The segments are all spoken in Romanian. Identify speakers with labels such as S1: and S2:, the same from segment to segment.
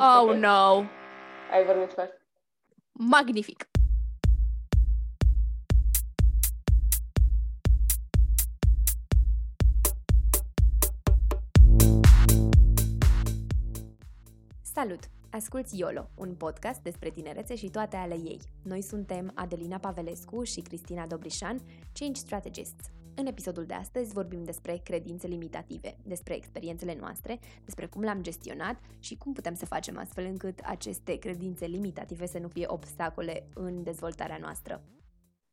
S1: Oh, okay. no!
S2: Ai vorbit first.
S1: Magnific! Salut! Asculți YOLO, un podcast despre tinerețe și toate ale ei. Noi suntem Adelina Pavelescu și Cristina Dobrișan, Change Strategists. În episodul de astăzi vorbim despre credințe limitative, despre experiențele noastre, despre cum le-am gestionat și cum putem să facem astfel încât aceste credințe limitative să nu fie obstacole în dezvoltarea noastră.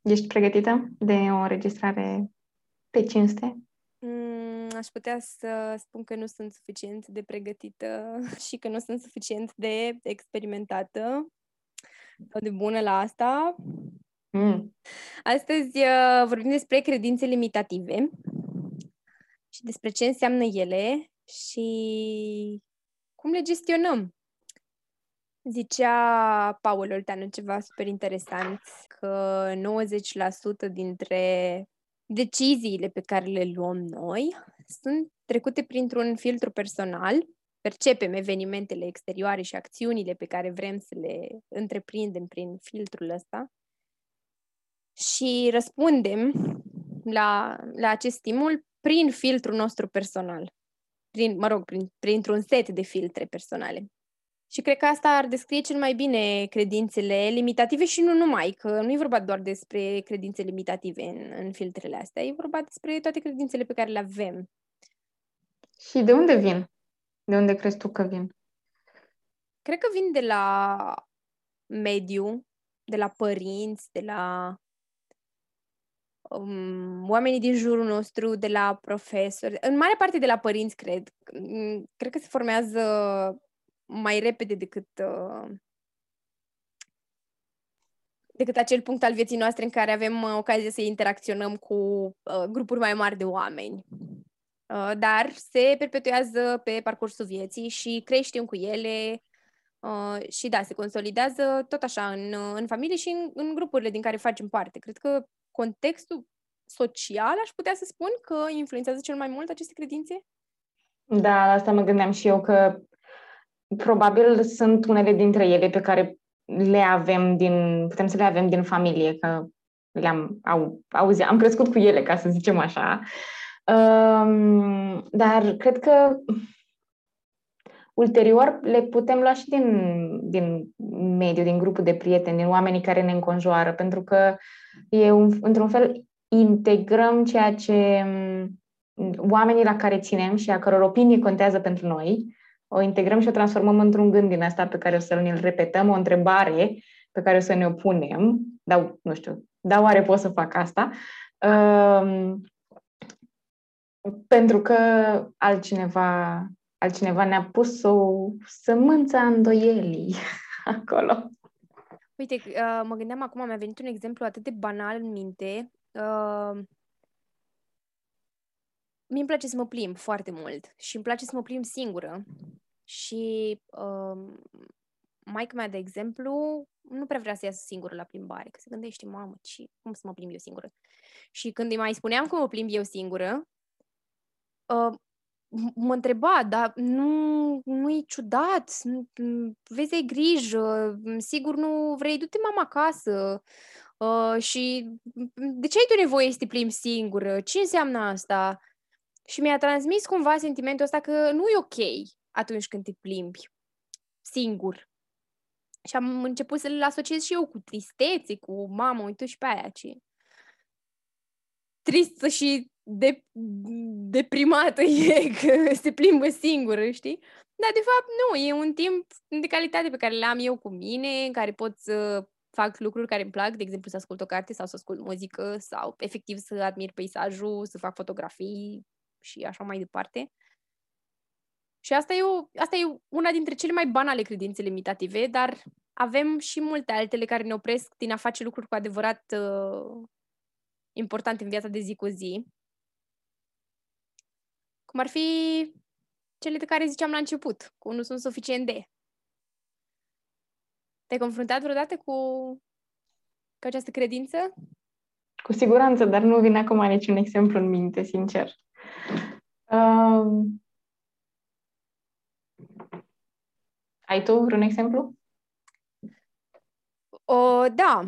S2: Ești pregătită de o înregistrare pe cinste?
S1: Mm, aș putea să spun că nu sunt suficient de pregătită și că nu sunt suficient de experimentată sau de bună la asta. Mm. Astăzi uh, vorbim despre credințe limitative și despre ce înseamnă ele și cum le gestionăm. Zicea Paul Olteanu ceva super interesant, că 90% dintre deciziile pe care le luăm noi sunt trecute printr-un filtru personal, percepem evenimentele exterioare și acțiunile pe care vrem să le întreprindem prin filtrul ăsta și răspundem la, la acest stimul prin filtrul nostru personal. Prin, mă rog, prin, printr-un set de filtre personale. Și cred că asta ar descrie cel mai bine credințele limitative și nu numai, că nu e vorba doar despre credințe limitative în, în filtrele astea, e vorba despre toate credințele pe care le avem.
S2: Și de unde vin? De unde crezi tu că vin?
S1: Cred că vin de la mediu, de la părinți, de la um, oamenii din jurul nostru, de la profesori, în mare parte de la părinți, cred. Mm, cred că se formează mai repede decât uh, decât acel punct al vieții noastre în care avem uh, ocazia să interacționăm cu uh, grupuri mai mari de oameni. Uh, dar se perpetuează pe parcursul vieții și creștem cu ele uh, și da, se consolidează tot așa în, uh, în familie și în, în grupurile din care facem parte. Cred că contextul social, aș putea să spun, că influențează cel mai mult aceste credințe?
S2: Da, la asta mă gândeam și eu, că probabil sunt unele dintre ele pe care le avem din, putem să le avem din familie, că le-am au, auzi, am crescut cu ele, ca să zicem așa. Um, dar cred că ulterior le putem lua și din, din mediu, din grupul de prieteni, din oamenii care ne înconjoară, pentru că e un, într-un fel integrăm ceea ce oamenii la care ținem și a căror opinie contează pentru noi, o integrăm și o transformăm într-un gând din asta pe care o să ne-l repetăm, o întrebare pe care o să ne o punem, dar nu știu, dar oare pot să fac asta? Um, pentru că altcineva, altcineva ne-a pus o sămânță îndoielii acolo.
S1: Uite, uh, mă gândeam acum, mi-a venit un exemplu atât de banal în minte. Uh, mie îmi place să mă plimb foarte mult și îmi place să mă plimb singură. Și uh, maica mea, de exemplu, nu prea vrea să iasă singură la plimbare, că se gândește, mamă, ce, cum să mă plimb eu singură? Și când îi mai spuneam că mă plimb eu singură, uh, mă întreba, dar nu, nu e ciudat, vezi, ai grijă, sigur nu vrei, du-te mama acasă uh, și de ce ai tu nevoie să te plimbi singură? Ce înseamnă asta? Și mi-a transmis cumva sentimentul ăsta că nu e ok atunci când te plimbi singur. Și am început să-l asociez și eu cu tristețe, cu mamă, uite și pe aia ce tristă și de, deprimată e că se plimbă singură, știi? Dar de fapt nu, e un timp de calitate pe care l-am eu cu mine, în care pot să fac lucruri care îmi plac, de exemplu să ascult o carte sau să ascult muzică sau efectiv să admir peisajul, să fac fotografii și așa mai departe. Și asta e, o, asta e una dintre cele mai banale credințe limitative, dar avem și multe altele care ne opresc din a face lucruri cu adevărat uh, importante în viața de zi cu zi. Cum ar fi cele de care ziceam la început, cu nu sunt suficient de. Te-ai confruntat vreodată cu, cu această credință?
S2: Cu siguranță, dar nu vine acum niciun exemplu în minte, sincer. Um, Ai tu vreun exemplu?
S1: O, da.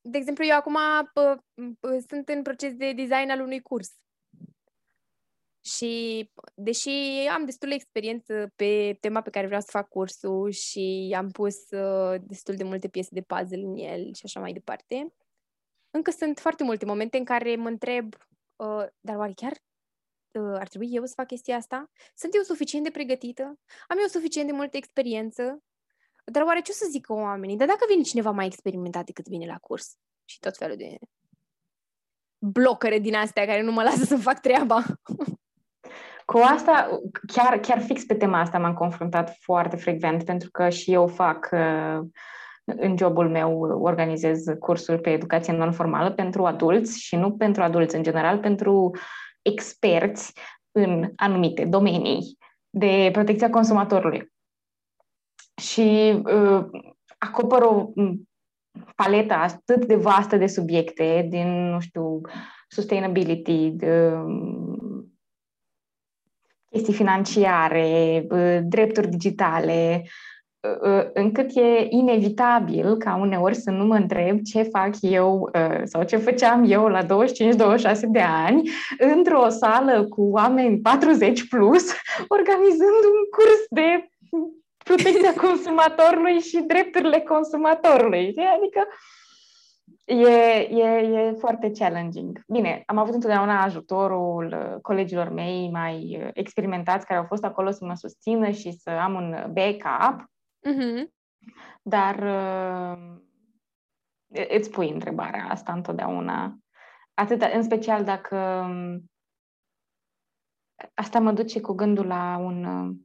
S1: De exemplu, eu acum pă, pă, sunt în proces de design al unui curs. Și deși am destul de experiență pe tema pe care vreau să fac cursul și am pus uh, destul de multe piese de puzzle în el și așa mai departe, încă sunt foarte multe momente în care mă întreb, uh, dar oare chiar uh, ar trebui eu să fac chestia asta? Sunt eu suficient de pregătită? Am eu suficient de multă experiență? Dar oare ce o să zică oamenii? Dar dacă vine cineva mai experimentat decât vine la curs? Și tot felul de blocăre din astea care nu mă lasă să fac treaba.
S2: Cu asta, chiar, chiar fix pe tema asta m-am confruntat foarte frecvent, pentru că și eu fac uh, în jobul meu, organizez cursuri pe educație non-formală pentru adulți și nu pentru adulți în general, pentru experți în anumite domenii de protecția consumatorului. Și uh, acopăr o paletă atât de vastă de subiecte, din, nu știu, sustainability, de, chestii financiare, drepturi digitale, încât e inevitabil ca uneori să nu mă întreb ce fac eu sau ce făceam eu la 25-26 de ani într-o sală cu oameni 40 plus, organizând un curs de protecția consumatorului și drepturile consumatorului. Adică E, e, e foarte challenging. Bine, am avut întotdeauna ajutorul uh, colegilor mei mai uh, experimentați care au fost acolo să mă susțină și să am un backup, mm-hmm. dar uh, îți pui întrebarea asta întotdeauna. Atât, în special dacă um, asta mă duce cu gândul la un uh,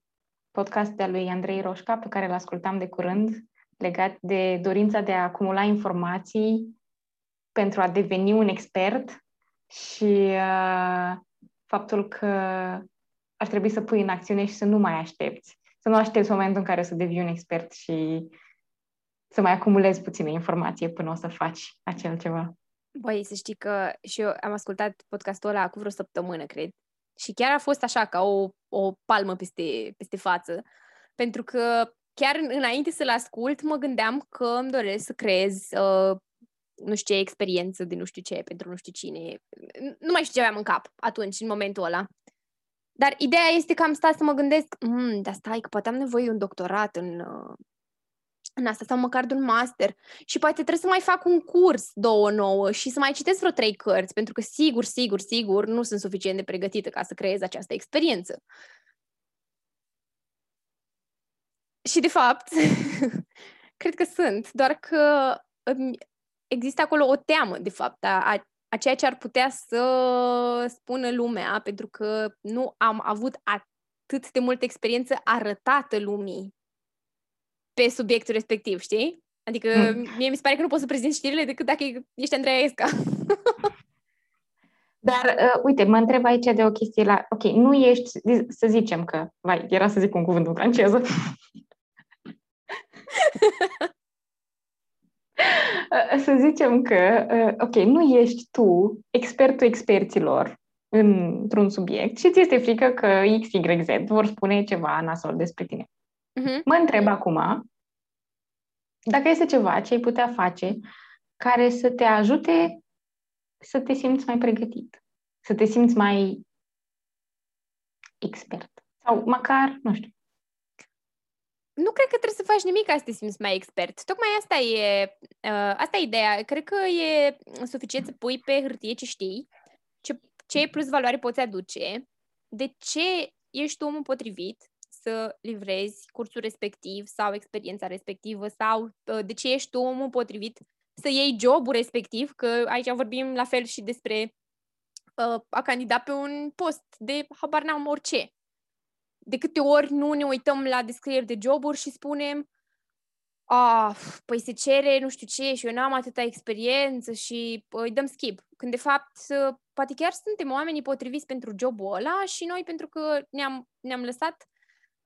S2: podcast de-a lui Andrei Roșca, pe care îl ascultam de curând, legat de dorința de a acumula informații pentru a deveni un expert și uh, faptul că ar trebui să pui în acțiune și să nu mai aștepți. Să nu aștepți momentul în care să devii un expert și să mai acumulezi puțină informație până o să faci acel ceva.
S1: Băi, să știi că și eu am ascultat podcastul ăla cu vreo săptămână, cred. Și chiar a fost așa, ca o, o palmă peste, peste față. Pentru că chiar înainte să-l ascult, mă gândeam că îmi doresc să creez uh, nu știu ce experiență de nu știu ce pentru nu știu cine. Nu mai știu ce aveam în cap atunci, în momentul ăla. Dar ideea este că am stat să mă gândesc, mm, dar stai, că poate am nevoie de un doctorat în, uh, în asta sau măcar de un master și poate trebuie să mai fac un curs două nouă și să mai citesc vreo trei cărți, pentru că sigur, sigur, sigur nu sunt suficient de pregătită ca să creez această experiență. Și de fapt, cred că sunt, doar că există acolo o teamă, de fapt, a, a ceea ce ar putea să spună lumea, pentru că nu am avut atât de multă experiență arătată lumii pe subiectul respectiv, știi? Adică mm. mie mi se pare că nu poți să prezinți știrile decât dacă ești Andreea Esca.
S2: Dar, uh, uite, mă întreb aici de o chestie la... Ok, nu ești, să zicem că... Vai, era să zic un cuvânt în franceză. Să zicem că, uh, ok, nu ești tu expertul experților într-un subiect și ți este frică că X, Y, Z vor spune ceva nasol despre tine. Uh-huh. Mă întreb acum dacă este ceva ce ai putea face care să te ajute să te simți mai pregătit, să te simți mai expert. Sau măcar, nu știu,
S1: nu cred că trebuie să faci nimic ca să te simți mai expert. Tocmai asta e, uh, asta e ideea. Cred că e suficient să pui pe hârtie ce știi, ce, ce plus valoare poți aduce, de ce ești tu omul potrivit să livrezi cursul respectiv sau experiența respectivă sau uh, de ce ești tu omul potrivit să iei jobul respectiv, că aici vorbim la fel și despre uh, a candida pe un post de habar n-am orice de câte ori nu ne uităm la descrieri de joburi și spunem ah, păi se cere nu știu ce și eu n-am atâta experiență și îi dăm skip. Când de fapt poate chiar suntem oamenii potriviți pentru jobul ăla și noi pentru că ne-am, ne-am lăsat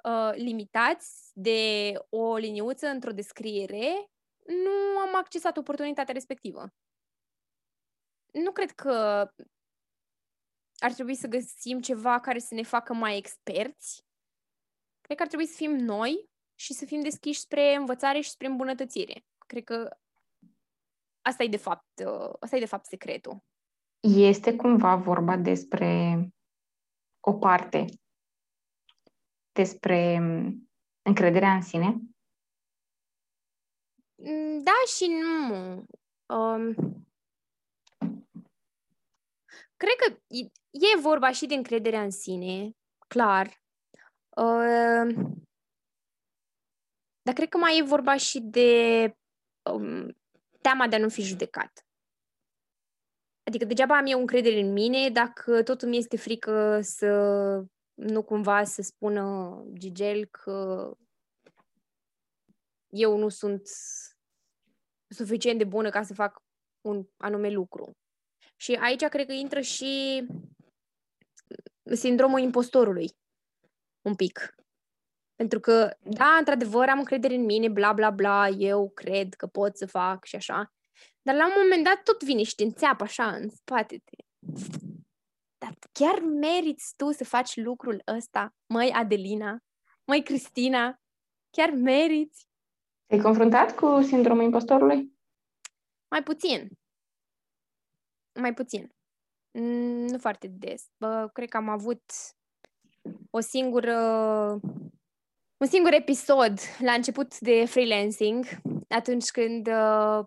S1: uh, limitați de o liniuță într-o descriere, nu am accesat oportunitatea respectivă. Nu cred că ar trebui să găsim ceva care să ne facă mai experți, Cred că ar trebui să fim noi și să fim deschiși spre învățare și spre îmbunătățire. Cred că asta e de fapt, uh, asta e de fapt secretul.
S2: Este cumva vorba despre o parte despre mm, încrederea în sine?
S1: Mm, da și nu. Um, cred că e vorba și de încrederea în sine, clar. Uh, dar cred că mai e vorba și de um, teama de a nu fi judecat. Adică degeaba am eu încredere în mine dacă tot îmi este frică să nu cumva să spună Gigel că eu nu sunt suficient de bună ca să fac un anume lucru. Și aici cred că intră și sindromul impostorului. Un pic. Pentru că, da, într-adevăr, am încredere în mine, bla, bla, bla, eu cred că pot să fac și așa. Dar la un moment dat tot vine și te înțeapă așa în spate. Te... Dar chiar meriți tu să faci lucrul ăsta, măi Adelina, măi Cristina? Chiar meriți?
S2: Te-ai confruntat cu sindromul impostorului?
S1: Mai puțin. Mai puțin. Mm, nu foarte des. Bă, cred că am avut o singură un singur episod la început de freelancing, atunci când uh,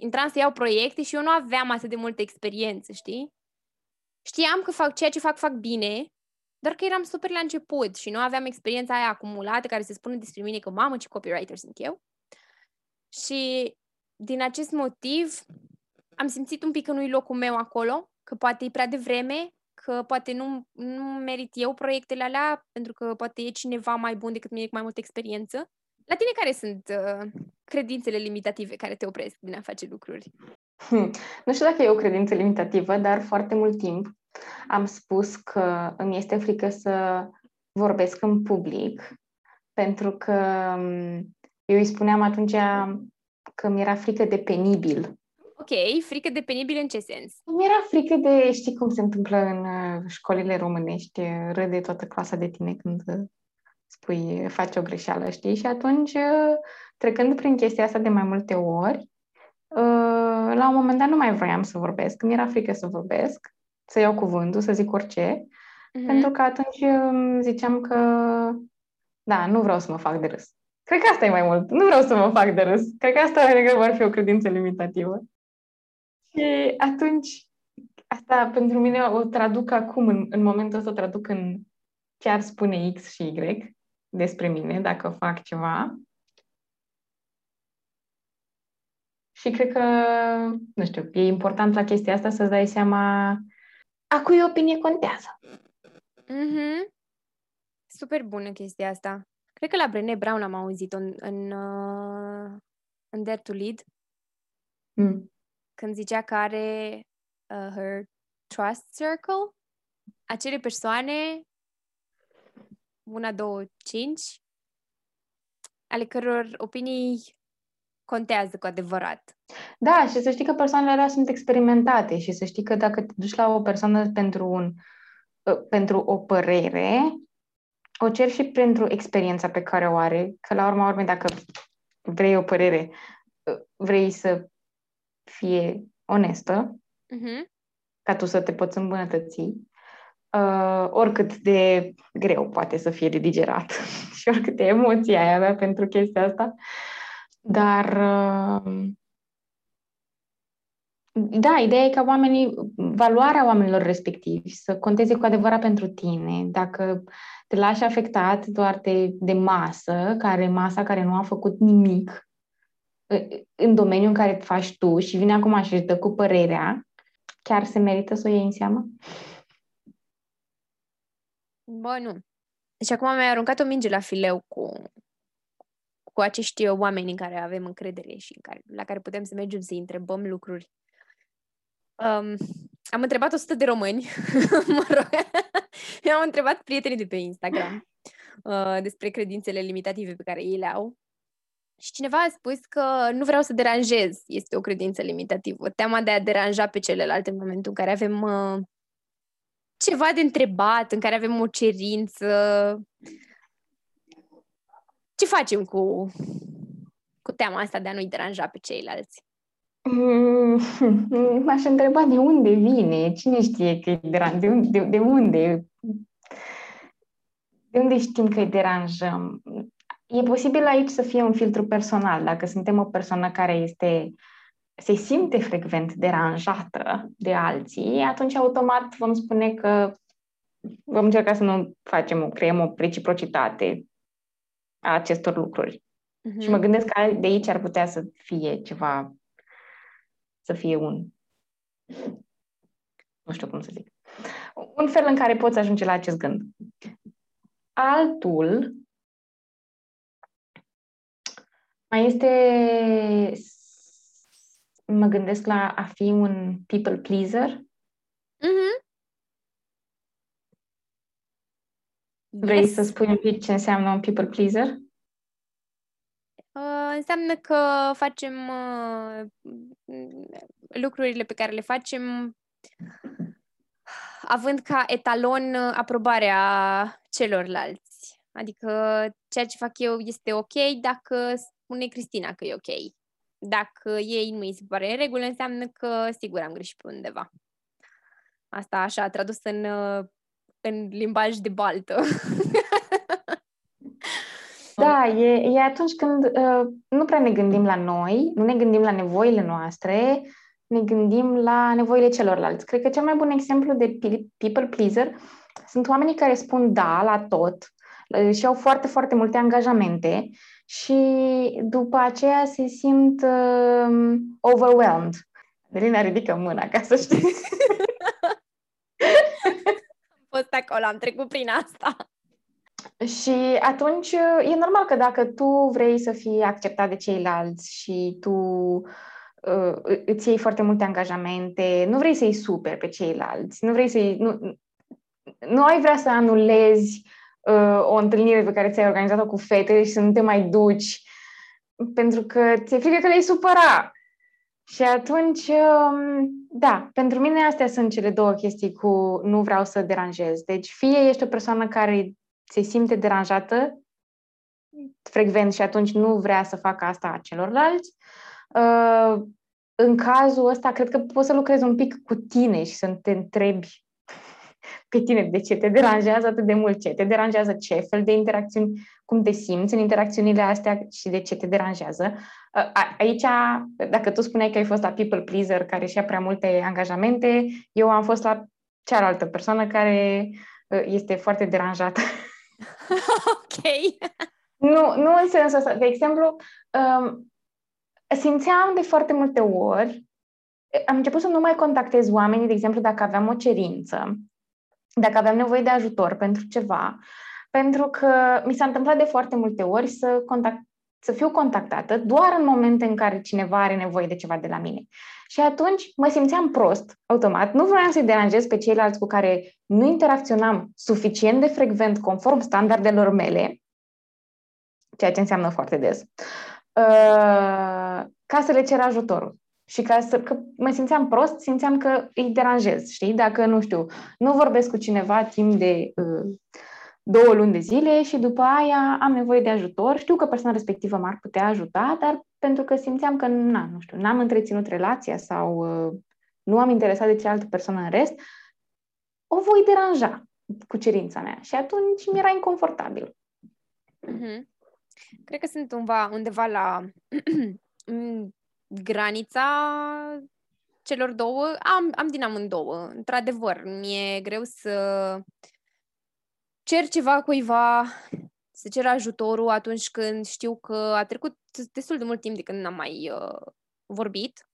S1: intram să iau proiecte și eu nu aveam atât de multă experiență, știi? Știam că fac ceea ce fac, fac bine, doar că eram super la început și nu aveam experiența aia acumulată care se spune despre mine că mamă ce copywriter sunt eu. Și din acest motiv am simțit un pic că nu-i locul meu acolo, că poate e prea devreme, că poate nu, nu merit eu proiectele alea, pentru că poate e cineva mai bun decât mine cu mai multă experiență. La tine care sunt uh, credințele limitative care te opresc din a face lucruri?
S2: Hmm. Nu știu dacă e o credință limitativă, dar foarte mult timp am spus că îmi este frică să vorbesc în public, pentru că hmm, eu îi spuneam atunci că mi-era frică de penibil.
S1: Ok, frică de penibil în ce sens?
S2: Mi-era frică de, știi cum se întâmplă în uh, școlile românești, râde toată clasa de tine când spui, faci o greșeală, știi? Și atunci, uh, trecând prin chestia asta de mai multe ori, uh, la un moment dat nu mai vroiam să vorbesc, mi-era frică să vorbesc, să iau cuvântul, să zic orice, mm-hmm. pentru că atunci um, ziceam că, da, nu vreau să mă fac de râs. Cred că asta e mai mult. Nu vreau să mă fac de râs. Cred că asta ar fi o credință limitativă. Și atunci, asta pentru mine o traduc acum, în, în momentul ăsta o traduc în chiar spune X și Y despre mine, dacă fac ceva. Și cred că, nu știu, e important la chestia asta să-ți dai seama a cui opinie contează.
S1: Mm-hmm. Super bună chestia asta. Cred că la Brené Brown am auzit-o în, în, uh, în Dare to Lead. Mm. Când zicea că are uh, her trust circle, acele persoane, una, două, cinci, ale căror opinii contează cu adevărat.
S2: Da, și să știi că persoanele alea sunt experimentate și să știi că dacă te duci la o persoană pentru, un, ă, pentru o părere, o cer și pentru experiența pe care o are, că la urma urmei dacă vrei o părere, ă, vrei să fie onestă, uh-huh. ca tu să te poți îmbunătăți, uh, oricât de greu poate să fie de digerat și oricâte emoții ai avea pentru chestia asta, dar uh, da, ideea e ca oamenii, valoarea oamenilor respectivi să conteze cu adevărat pentru tine. Dacă te lași afectat doar de, de masă, care masa care nu a făcut nimic în domeniul în care faci tu și vine acum și își dă cu părerea, chiar se merită să o iei în seamă?
S1: Bă, nu. Deci acum mi-ai aruncat o minge la fileu cu, cu acești oameni în care avem încredere și în care, la care putem să mergem să întrebăm lucruri. Um, am întrebat 100 de români, mă rog, am întrebat prietenii de pe Instagram uh, despre credințele limitative pe care ei le au. Și cineva a spus că nu vreau să deranjez, este o credință limitativă. Teama de a deranja pe celelalte în momentul în care avem uh, ceva de întrebat, în care avem o cerință. Ce facem cu, cu teama asta de a nu-i deranja pe ceilalți?
S2: Mm, m-aș întreba de unde vine, cine știe că e deranj, de, unde, de, de unde, de unde știm că îi deranjăm. E posibil aici să fie un filtru personal, dacă suntem o persoană care este se simte frecvent deranjată de alții, atunci automat vom spune că vom încerca să nu facem, creăm o reciprocitate a acestor lucruri. Uh-huh. Și mă gândesc că de aici ar putea să fie ceva, să fie un, nu știu cum să zic, un fel în care poți ajunge la acest gând. Altul mai este mă gândesc la a fi un people pleaser.
S1: Mm-hmm.
S2: Vrei yes. să spui un pic ce înseamnă un people pleaser?
S1: Uh, înseamnă că facem uh, lucrurile pe care le facem având ca etalon uh, aprobarea celorlalți. Adică ceea ce fac eu este ok dacă spune Cristina că e ok. Dacă ei nu îi se pare în regulă, înseamnă că sigur am greșit pe undeva. Asta așa, tradus în, uh, în limbaj de baltă.
S2: Da, e, e atunci când uh, nu prea ne gândim la noi, nu ne gândim la nevoile noastre, ne gândim la nevoile celorlalți. Cred că cel mai bun exemplu de people pleaser sunt oamenii care spun da la tot și au foarte, foarte multe angajamente și după aceea se simt uh, overwhelmed. Melina ridică mâna ca să știi.
S1: am fost acolo, am trecut prin asta.
S2: Și atunci e normal că dacă tu vrei să fii acceptat de ceilalți și tu uh, îți iei foarte multe angajamente, nu vrei să-i super pe ceilalți, nu vrei să-i... Nu, nu ai vrea să anulezi uh, o întâlnire pe care ți-ai organizat-o cu fete și să nu te mai duci pentru că ți-e frică că le-ai supăra. Și atunci, um, da, pentru mine astea sunt cele două chestii cu nu vreau să deranjez. Deci fie ești o persoană care se simte deranjată frecvent și atunci nu vrea să facă asta a celorlalți. Uh, în cazul ăsta, cred că poți să lucrezi un pic cu tine și să te întrebi pe tine de ce te deranjează atât de mult, ce te deranjează, ce fel de interacțiuni, cum te simți în interacțiunile astea și de ce te deranjează. Aici, dacă tu spuneai că ai fost la people pleaser care și-a prea multe angajamente, eu am fost la cealaltă persoană care este foarte deranjată.
S1: ok.
S2: nu, nu în sensul ăsta. De exemplu, um, simțeam de foarte multe ori am început să nu mai contactez oamenii, de exemplu, dacă aveam o cerință dacă aveam nevoie de ajutor pentru ceva, pentru că mi s-a întâmplat de foarte multe ori să, contact, să fiu contactată doar în momente în care cineva are nevoie de ceva de la mine. Și atunci mă simțeam prost, automat. Nu vreau să-i deranjez pe ceilalți cu care nu interacționam suficient de frecvent conform standardelor mele, ceea ce înseamnă foarte des, uh, ca să le cer ajutorul. Și ca să, că mă simțeam prost, simțeam că îi deranjez, știi? Dacă, nu știu, nu vorbesc cu cineva timp de uh, două luni de zile și după aia am nevoie de ajutor, știu că persoana respectivă m-ar putea ajuta, dar pentru că simțeam că, na, nu știu, n-am întreținut relația sau uh, nu am interesat de cealaltă persoană în rest, o voi deranja cu cerința mea. Și atunci mi era inconfortabil.
S1: Mm-hmm. Cred că sunt undeva, undeva la granița celor două. Am, am din amândouă. Într-adevăr, mi-e greu să cer ceva cuiva, să cer ajutorul atunci când știu că a trecut destul de mult timp de când n-am mai uh, vorbit.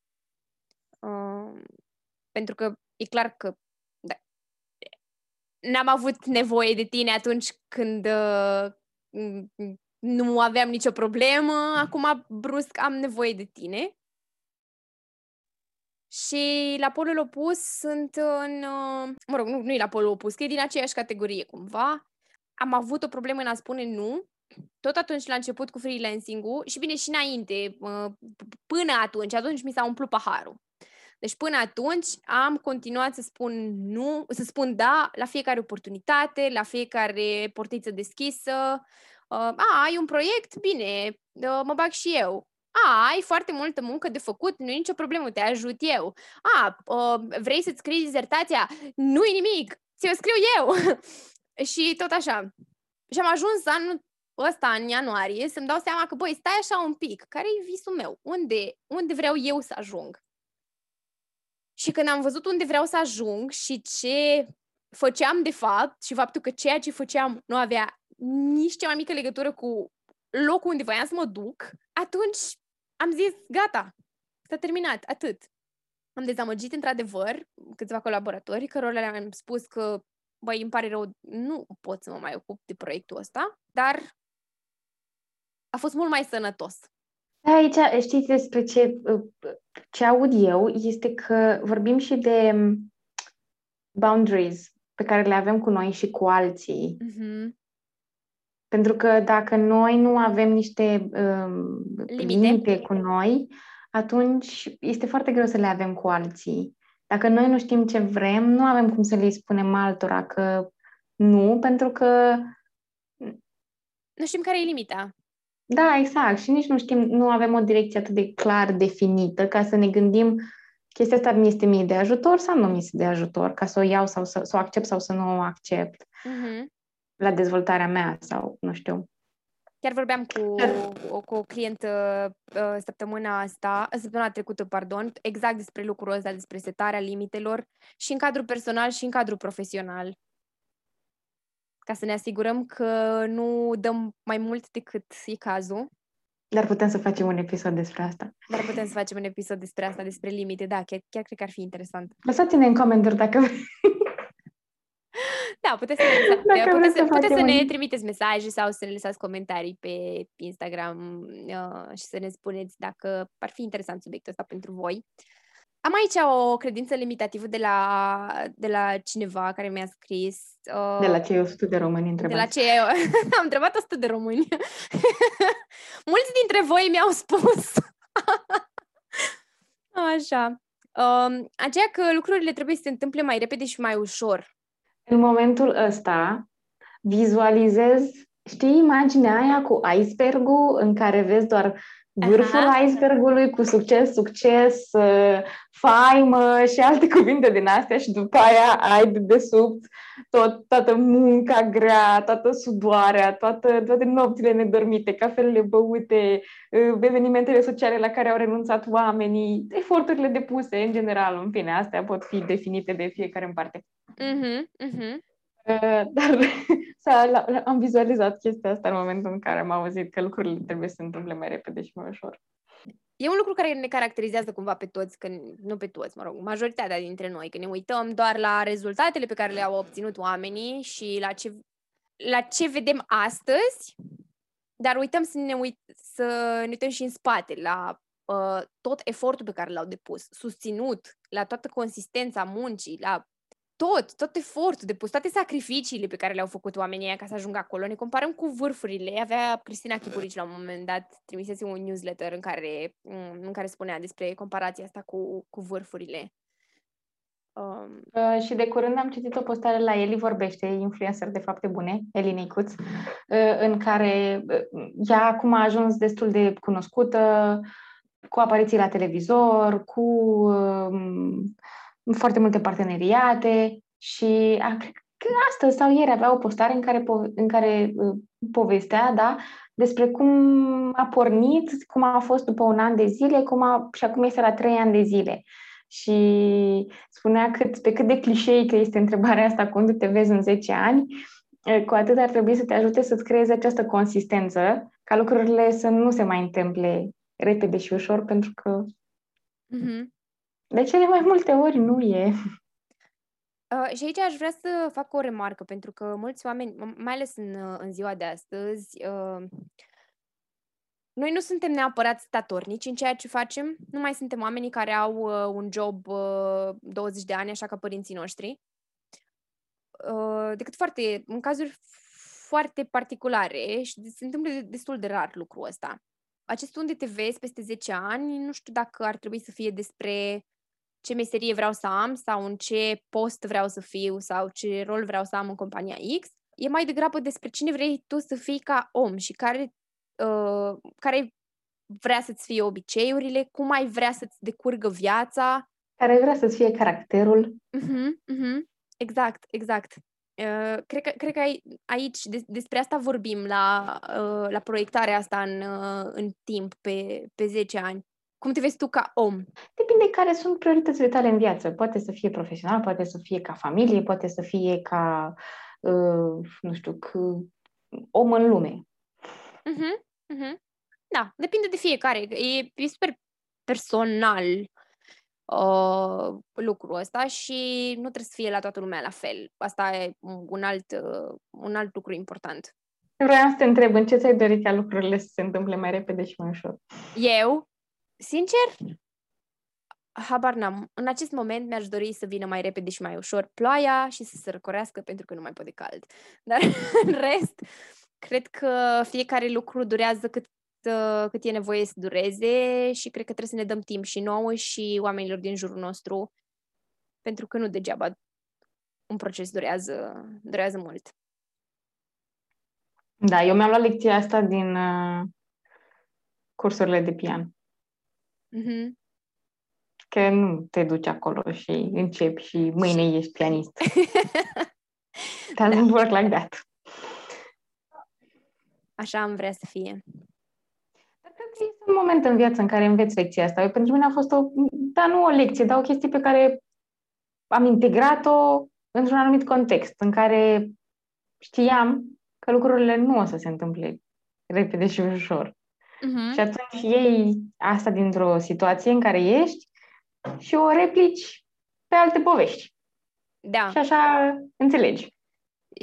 S1: Uh, pentru că e clar că da, n-am avut nevoie de tine atunci când uh, nu aveam nicio problemă, acum brusc am nevoie de tine. Și la polul opus sunt în... Uh, mă rog, nu, nu e la polul opus, că e din aceeași categorie cumva. Am avut o problemă în a spune nu, tot atunci la început cu freelancing-ul și bine și înainte, uh, până atunci, atunci mi s-a umplut paharul. Deci până atunci am continuat să spun nu, să spun da la fiecare oportunitate, la fiecare portiță deschisă. Uh, a, ai un proiect? Bine, uh, mă bag și eu. A, ai foarte multă muncă de făcut, nu e nicio problemă, te ajut eu. A, uh, vrei să-ți scrii dizertația? Nu-i nimic, ți-o scriu eu. și tot așa. Și am ajuns anul ăsta, în ianuarie, să-mi dau seama că, băi, stai așa un pic, care e visul meu? Unde, unde vreau eu să ajung? Și când am văzut unde vreau să ajung și ce făceam de fapt și faptul că ceea ce făceam nu avea nici cea mai mică legătură cu locul unde voiam să mă duc, atunci am zis, gata, s-a terminat, atât. Am dezamăgit, într-adevăr, câțiva colaboratori, cărora le-am spus că, băi, îmi pare rău, nu pot să mă mai ocup de proiectul ăsta, dar a fost mult mai sănătos.
S2: Aici, știți despre ce, ce aud eu, este că vorbim și de boundaries pe care le avem cu noi și cu alții. Mm-hmm. Pentru că dacă noi nu avem niște um, limite. limite cu noi, atunci este foarte greu să le avem cu alții. Dacă noi nu știm ce vrem, nu avem cum să le spunem altora că nu, pentru că
S1: nu știm care e limita.
S2: Da, exact. Și nici nu știm, nu avem o direcție atât de clar definită ca să ne gândim chestia asta mi este mie de ajutor sau nu mi este de ajutor, ca să o iau sau să, să o accept sau să nu o accept uh-huh. La dezvoltarea mea sau nu știu.
S1: Chiar vorbeam cu, cu, cu o clientă uh, săptămâna asta, săptămâna trecută, pardon, exact despre lucrul ăsta, despre setarea limitelor și în cadrul personal și în cadrul profesional ca să ne asigurăm că nu dăm mai mult decât e cazul.
S2: Dar putem să facem un episod despre asta.
S1: Dar putem să facem un episod despre asta, despre limite, da, chiar, chiar cred că ar fi interesant.
S2: Lăsați-ne în comentarii dacă
S1: Da, puteți să, ne, puteți, să, puteți să ne trimiteți mesaje sau să ne lăsați comentarii pe Instagram uh, și să ne spuneți dacă ar fi interesant subiectul ăsta pentru voi. Am aici o credință limitativă de la, de la cineva care mi-a scris.
S2: Uh, de la cei 100 de români întrebați.
S1: De la cei... am întrebat 100 de români. Mulți dintre voi mi-au spus. Așa. Uh, aceea că lucrurile trebuie să se întâmple mai repede și mai ușor.
S2: În momentul ăsta, vizualizez, știi imaginea aia cu icebergul în care vezi doar vârful Aha. icebergului cu succes, succes, uh, faimă și alte cuvinte din astea și după aia ai de desubt tot, toată munca grea, toată sudoarea, toată, toate nopțile nedormite, cafelele băute, uh, evenimentele sociale la care au renunțat oamenii, eforturile depuse în general, în fine, astea pot fi definite de fiecare în parte. Uh-huh, uh-huh. Uh, dar s-a, am vizualizat chestia asta în momentul în care am auzit că lucrurile trebuie să se întâmple mai repede și mai ușor.
S1: E un lucru care ne caracterizează cumva pe toți, că, nu pe toți, mă rog, majoritatea dintre noi, că ne uităm doar la rezultatele pe care le-au obținut oamenii și la ce, la ce vedem astăzi, dar uităm să ne, uit, să ne uităm și în spate, la uh, tot efortul pe care l-au depus, susținut, la toată consistența muncii, la tot, tot efortul depus, toate sacrificiile pe care le-au făcut oamenii ca să ajungă acolo. Ne comparăm cu vârfurile. Avea Cristina Chipurici la un moment dat, trimisese un newsletter în care, în care spunea despre comparația asta cu, cu vârfurile.
S2: Um... Uh, și de curând am citit o postare la Eli Vorbește, influencer de fapte bune, Eli Nicuț, uh, în care uh, ea acum a ajuns destul de cunoscută, cu apariții la televizor, cu uh, foarte multe parteneriate și a, cred că astăzi sau ieri avea o postare în care, în care uh, povestea, da, despre cum a pornit, cum a fost după un an de zile cum a, și acum este la trei ani de zile. Și spunea cât, pe cât de clișeică este întrebarea asta, cum te vezi în 10 ani, uh, cu atât ar trebui să te ajute să-ți creezi această consistență, ca lucrurile să nu se mai întâmple repede și ușor, pentru că mm-hmm. De cele mai multe ori nu e.
S1: Uh, și aici aș vrea să fac o remarcă, pentru că mulți oameni, mai ales în, în ziua de astăzi, uh, noi nu suntem neapărat statornici în ceea ce facem, nu mai suntem oamenii care au uh, un job uh, 20 de ani, așa ca părinții noștri, uh, decât foarte, în cazuri foarte particulare și se întâmplă destul de rar lucrul ăsta. Acest unde te vezi peste 10 ani, nu știu dacă ar trebui să fie despre ce meserie vreau să am sau în ce post vreau să fiu sau ce rol vreau să am în compania X. E mai degrabă despre cine vrei tu să fii ca om și care, uh, care vrea să-ți fie obiceiurile, cum ai vrea să-ți decurgă viața.
S2: Care vrea să-ți fie caracterul.
S1: Uh-huh, uh-huh. Exact, exact. Uh, cred că, cred că aici de, despre asta vorbim la, uh, la proiectarea asta în, uh, în timp, pe, pe 10 ani. Cum te vezi tu ca om?
S2: Depinde care sunt prioritățile tale în viață. Poate să fie profesional, poate să fie ca familie, poate să fie ca, uh, nu știu, ca om în lume.
S1: Uh-huh, uh-huh. Da, depinde de fiecare. E, e super personal uh, lucrul ăsta și nu trebuie să fie la toată lumea la fel. Asta e un alt, uh, un alt lucru important.
S2: Vreau să te întreb, în ce ți-ai dorit ca lucrurile să se întâmple mai repede și mai ușor?
S1: Eu? Sincer, habar n-am. În acest moment mi-aș dori să vină mai repede și mai ușor ploaia și să se răcorească pentru că nu mai pot de cald. Dar în rest, cred că fiecare lucru durează cât, cât e nevoie să dureze și cred că trebuie să ne dăm timp și nouă și oamenilor din jurul nostru pentru că nu degeaba un proces durează, durează mult.
S2: Da, eu mi-am luat lecția asta din uh, cursurile de pian.
S1: Mm-hmm.
S2: Că nu te duci acolo și începi și mâine ești pianist. Doesn't da. work like that.
S1: Așa am vrea să fie.
S2: Dar cred că este un moment în viață în care înveți lecția asta. Eu, pentru mine a fost o, da, nu o lecție, dar o chestie pe care am integrat-o într-un anumit context, în care știam că lucrurile nu o să se întâmple repede și ușor. Uh-huh. Și atunci iei asta dintr-o situație în care ești și o replici pe alte povești.
S1: Da.
S2: Și așa înțelegi.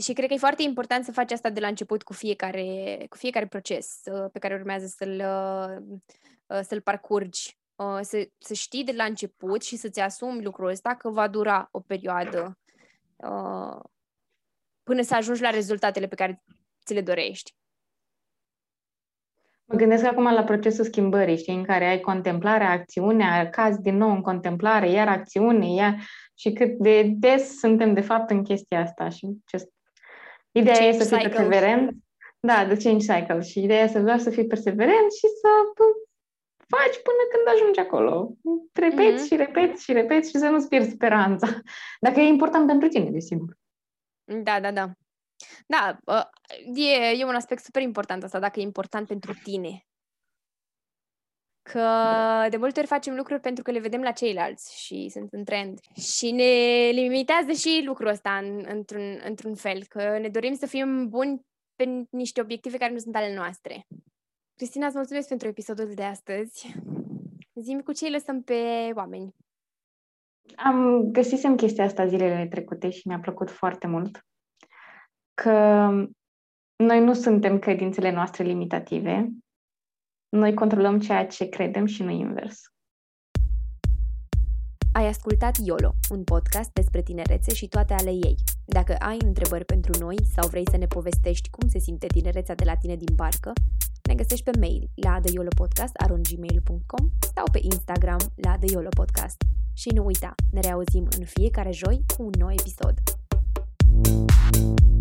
S1: Și cred că e foarte important să faci asta de la început cu fiecare, cu fiecare proces uh, pe care urmează să-l, uh, uh, să-l parcurgi. Să, să știi de la început și să-ți asumi lucrul ăsta că va dura o perioadă până să ajungi la rezultatele pe care ți le dorești.
S2: Mă gândesc acum la procesul schimbării, știi, în care ai contemplarea, acțiunea, caz din nou în contemplare, iar acțiune, iar... și cât de des suntem de fapt în chestia asta. Și ce... Ideea change e să fii perseverent. Da, de change cycle. Și ideea e să doar să fii perseverent și să faci până când ajungi acolo. Repeți mm-hmm. și repeți și repeți și să nu-ți pierzi speranța. Dacă e important pentru tine, desigur.
S1: Da, da, da. Da, e, e un aspect super important asta, dacă e important pentru tine. Că de multe ori facem lucruri pentru că le vedem la ceilalți și sunt în trend. Și ne limitează și lucrul ăsta în, într-un, într-un fel, că ne dorim să fim buni pe niște obiective care nu sunt ale noastre. Cristina, îți mulțumesc pentru episodul de astăzi. Zim cu ce lăsăm pe oameni.
S2: Am găsisem chestia asta zilele trecute și mi-a plăcut foarte mult că noi nu suntem credințele noastre limitative, noi controlăm ceea ce credem și nu invers.
S1: Ai ascultat YOLO, un podcast despre tinerețe și toate ale ei. Dacă ai întrebări pentru noi sau vrei să ne povestești cum se simte tinerețea de la tine din barcă, ne găsești pe mail la theyolopodcast.gmail.com sau pe Instagram la theyolopodcast. Și nu uita, ne reauzim în fiecare joi cu un nou episod. thank you